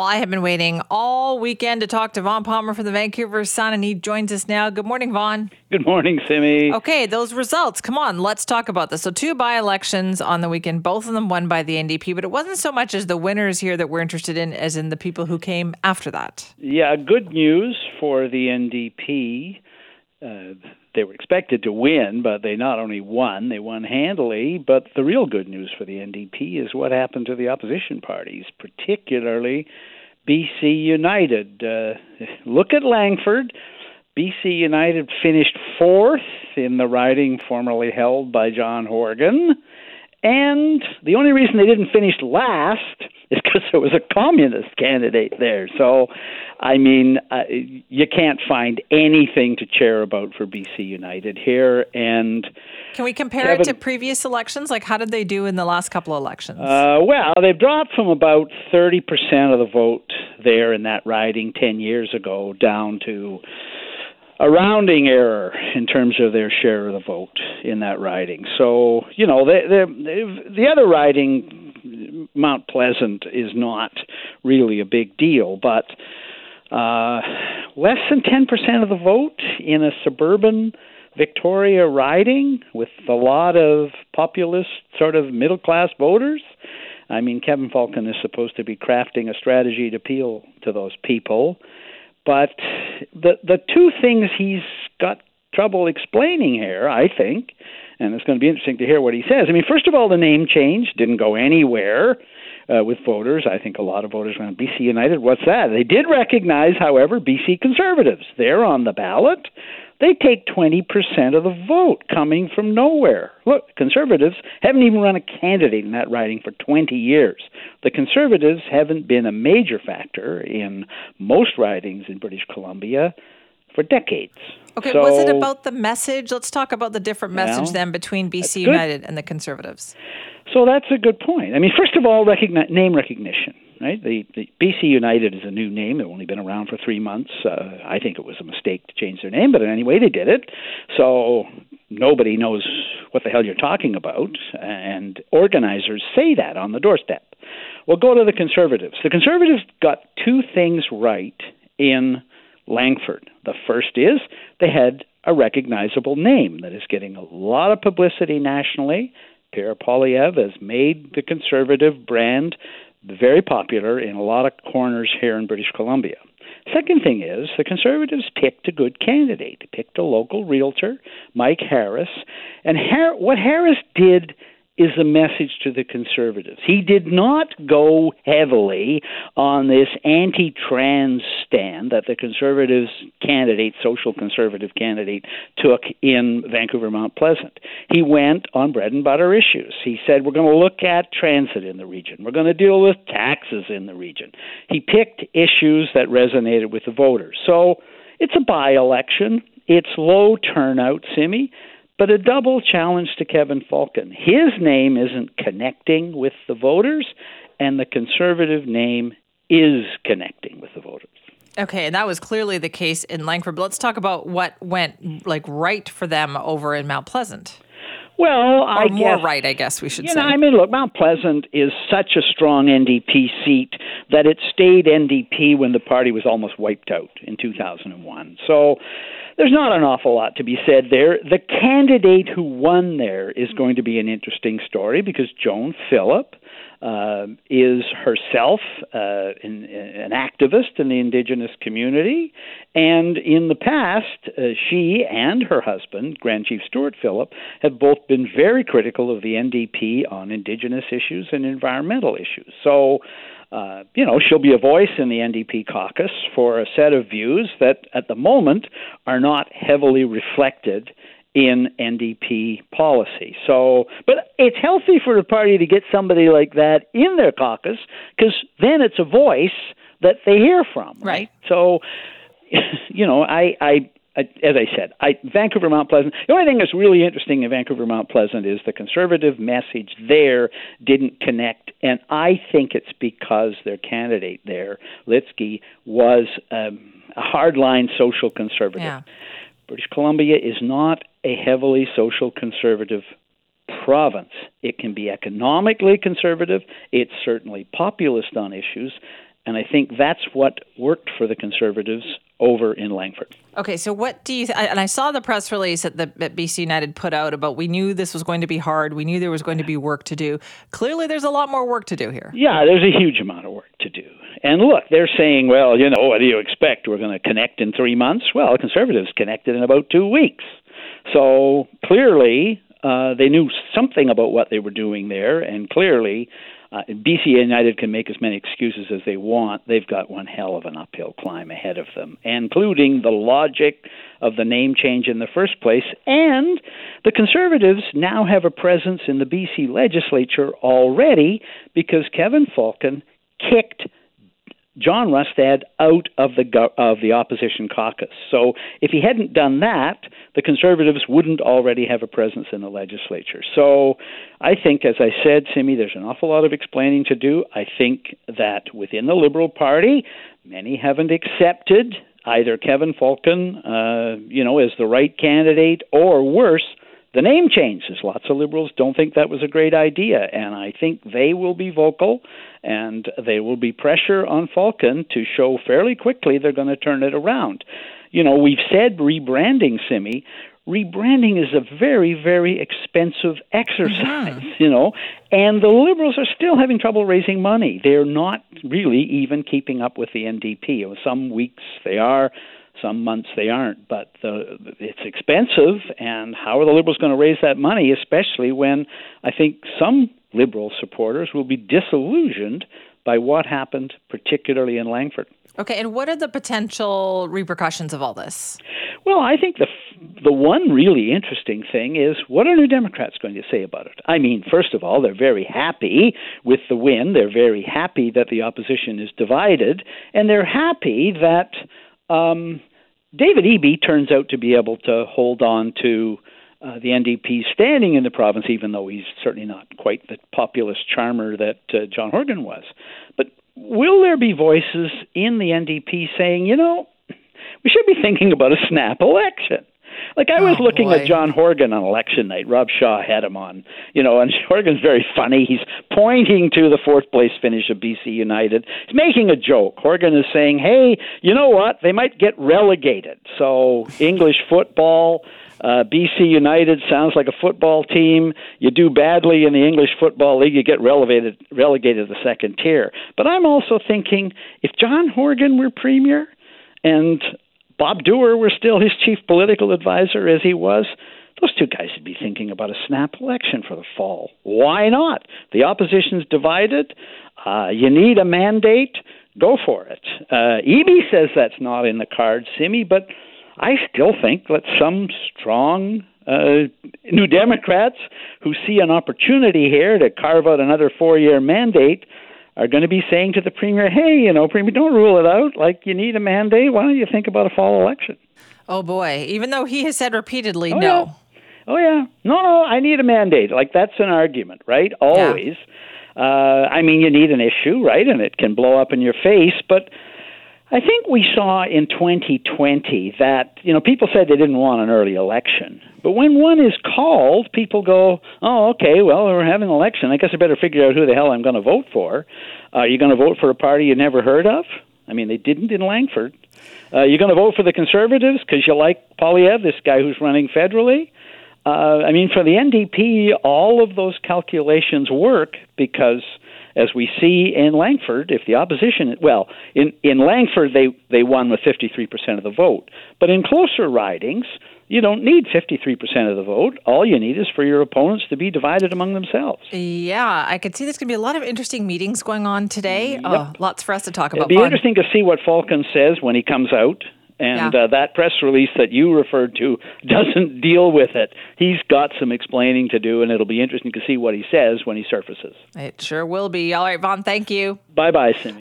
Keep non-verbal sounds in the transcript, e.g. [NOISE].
I have been waiting all weekend to talk to Vaughn Palmer from the Vancouver Sun, and he joins us now. Good morning, Vaughn. Good morning, Simi. Okay, those results. Come on, let's talk about this. So, two by elections on the weekend, both of them won by the NDP, but it wasn't so much as the winners here that we're interested in as in the people who came after that. Yeah, good news for the NDP. Uh, they were expected to win, but they not only won, they won handily. But the real good news for the NDP is what happened to the opposition parties, particularly BC United. Uh, look at Langford. BC United finished fourth in the riding formerly held by John Horgan. And the only reason they didn't finish last is because there was a communist candidate there. So, I mean, uh, you can't find anything to cheer about for BC United here. And can we compare Kevin, it to previous elections? Like, how did they do in the last couple of elections? Uh, well, they've dropped from about 30% of the vote there in that riding 10 years ago down to a rounding error in terms of their share of the vote in that riding. So, you know, they, they, the other riding, Mount Pleasant, is not really a big deal, but uh, less than 10% of the vote in a suburban Victoria riding with a lot of populist, sort of middle class voters. I mean, Kevin Falcon is supposed to be crafting a strategy to appeal to those people. But the the two things he's got trouble explaining here, I think, and it's going to be interesting to hear what he says. I mean, first of all, the name change didn't go anywhere uh, with voters. I think a lot of voters went, BC United, what's that? They did recognize, however, BC Conservatives. They're on the ballot. They take 20% of the vote coming from nowhere. Look, conservatives haven't even run a candidate in that riding for 20 years. The conservatives haven't been a major factor in most ridings in British Columbia for decades. Okay, so, was it about the message? Let's talk about the different message then between BC United and the conservatives. So that's a good point. I mean, first of all, recogni- name recognition right? The, the BC United is a new name. They've only been around for three months. Uh, I think it was a mistake to change their name, but anyway, they did it. So nobody knows what the hell you're talking about, and organizers say that on the doorstep. Well, go to the Conservatives. The Conservatives got two things right in Langford. The first is they had a recognizable name that is getting a lot of publicity nationally. Pierre Poilievre has made the conservative brand very popular in a lot of corners here in British Columbia. Second thing is the Conservatives picked a good candidate, picked a local realtor, Mike Harris, and Har- what Harris did is the message to the conservatives. He did not go heavily on this anti trans stand that the conservatives candidate, social conservative candidate, took in Vancouver Mount Pleasant. He went on bread and butter issues. He said, We're going to look at transit in the region, we're going to deal with taxes in the region. He picked issues that resonated with the voters. So it's a by election. It's low turnout, Simi but a double challenge to Kevin Falcon. His name isn't connecting with the voters, and the conservative name is connecting with the voters. Okay, and that was clearly the case in Langford. But let's talk about what went like right for them over in Mount Pleasant. Well, or I more guess, right, I guess we should you say. Know, I mean, look, Mount Pleasant is such a strong NDP seat that it stayed NDP when the party was almost wiped out in 2001. So there's not an awful lot to be said there. The candidate who won there is going to be an interesting story because Joan Phillip uh, is herself uh, an, an, activist in the indigenous community, and in the past, uh, she and her husband, Grand Chief Stewart Phillip, have both been very critical of the NDP on indigenous issues and environmental issues. So uh, you know, she'll be a voice in the NDP caucus for a set of views that at the moment are not heavily reflected in NDP policy. So, but it's healthy for the party to get somebody like that in their caucus because then it's a voice that they hear from. Right. right? So, [LAUGHS] you know, I, I as I said, I, Vancouver Mount Pleasant. The only thing that's really interesting in Vancouver Mount Pleasant is the conservative message there didn't connect, and I think it's because their candidate there, Litsky, was um, a hardline social conservative. Yeah. British Columbia is not a heavily social conservative province. It can be economically conservative. It's certainly populist on issues, And I think that's what worked for the Conservatives over in Langford. Okay, so what do you? Th- and I saw the press release that the that BC United put out about we knew this was going to be hard. We knew there was going to be work to do. Clearly, there's a lot more work to do here. Yeah, there's a huge amount of work to do. And look, they're saying, well, you know, what do you expect? We're going to connect in three months. Well, the Conservatives connected in about two weeks. So clearly, uh, they knew something about what they were doing there, and clearly, uh, BC United can make as many excuses as they want. They've got one hell of an uphill climb ahead of them, including the logic of the name change in the first place. And the Conservatives now have a presence in the BC legislature already because Kevin Falcon kicked John Rustad out of the of the opposition caucus. So if he hadn't done that, the conservatives wouldn't already have a presence in the legislature. So I think, as I said, Simi, there's an awful lot of explaining to do. I think that within the Liberal Party, many haven't accepted either Kevin Falcon, uh, you know, as the right candidate, or worse, the name changes. Lots of liberals don't think that was a great idea, and I think they will be vocal and there will be pressure on Falcon to show fairly quickly they're going to turn it around. You know, we've said rebranding, Simi. Rebranding is a very, very expensive exercise, mm-hmm. you know, and the Liberals are still having trouble raising money. They're not really even keeping up with the NDP. Some weeks they are, some months they aren't, but the, it's expensive. And how are the Liberals going to raise that money, especially when I think some Liberal supporters will be disillusioned by what happened, particularly in Langford. Okay, and what are the potential repercussions of all this? Well, I think the the one really interesting thing is what are New Democrats going to say about it? I mean, first of all, they're very happy with the win. They're very happy that the opposition is divided, and they're happy that um, David Eby turns out to be able to hold on to uh, the NDP standing in the province, even though he's certainly not quite the populist charmer that uh, John Horgan was. But will there be voices in the NDP saying, you know, we should be thinking about a snap election? Like I was oh, looking boy. at John Horgan on election night. Rob Shaw had him on, you know, and [LAUGHS] Horgan's very funny. He's pointing to the fourth place finish of BC United. He's making a joke. Horgan is saying, "Hey, you know what? They might get relegated. So [LAUGHS] English football." Uh, BC United sounds like a football team. You do badly in the English Football League, you get relegated relegated to the second tier. But I'm also thinking if John Horgan were premier and Bob Dewar were still his chief political advisor as he was, those two guys would be thinking about a snap election for the fall. Why not? The opposition's divided. Uh, you need a mandate. Go for it. Uh, Eby says that's not in the cards, Simi, but I still think that some strong uh, New Democrats who see an opportunity here to carve out another four year mandate are going to be saying to the premier, "Hey, you know, premier, don't rule it out. Like you need a mandate. Why don't you think about a fall election?" Oh boy! Even though he has said repeatedly oh, no. Yeah. Oh yeah, no, no, I need a mandate. Like that's an argument, right? Always. Yeah. Uh, I mean, you need an issue, right? And it can blow up in your face, but I think we saw in 2020 that, you know, people said they didn't want an early election. But when one is called, people go, oh, okay, well, we're having an election. I guess I better figure out who the hell I'm going to vote for. Uh, are you going to vote for a party you never heard of? I mean, they didn't in Langford. Uh, you're going to vote for the Conservatives because you like Poilievre, this guy who's running federally? Uh, I mean, for the NDP, all of those calculations work because – as we see in Langford, if the opposition, well, in, in Langford, they, they won with 53% of the vote. But in closer ridings, you don't need 53% of the vote. All you need is for your opponents to be divided among themselves. Yeah, I could see there's going to be a lot of interesting meetings going on today. Yep. Oh, lots for us to talk about. It'll be Fun. interesting to see what Falcon says when he comes out and yeah. uh, that press release that you referred to [LAUGHS] doesn't deal with it. He's got some explaining to do, and it'll be interesting to see what he says when he surfaces. It sure will be. All right, Vaughn, thank you. Bye bye, Cindy.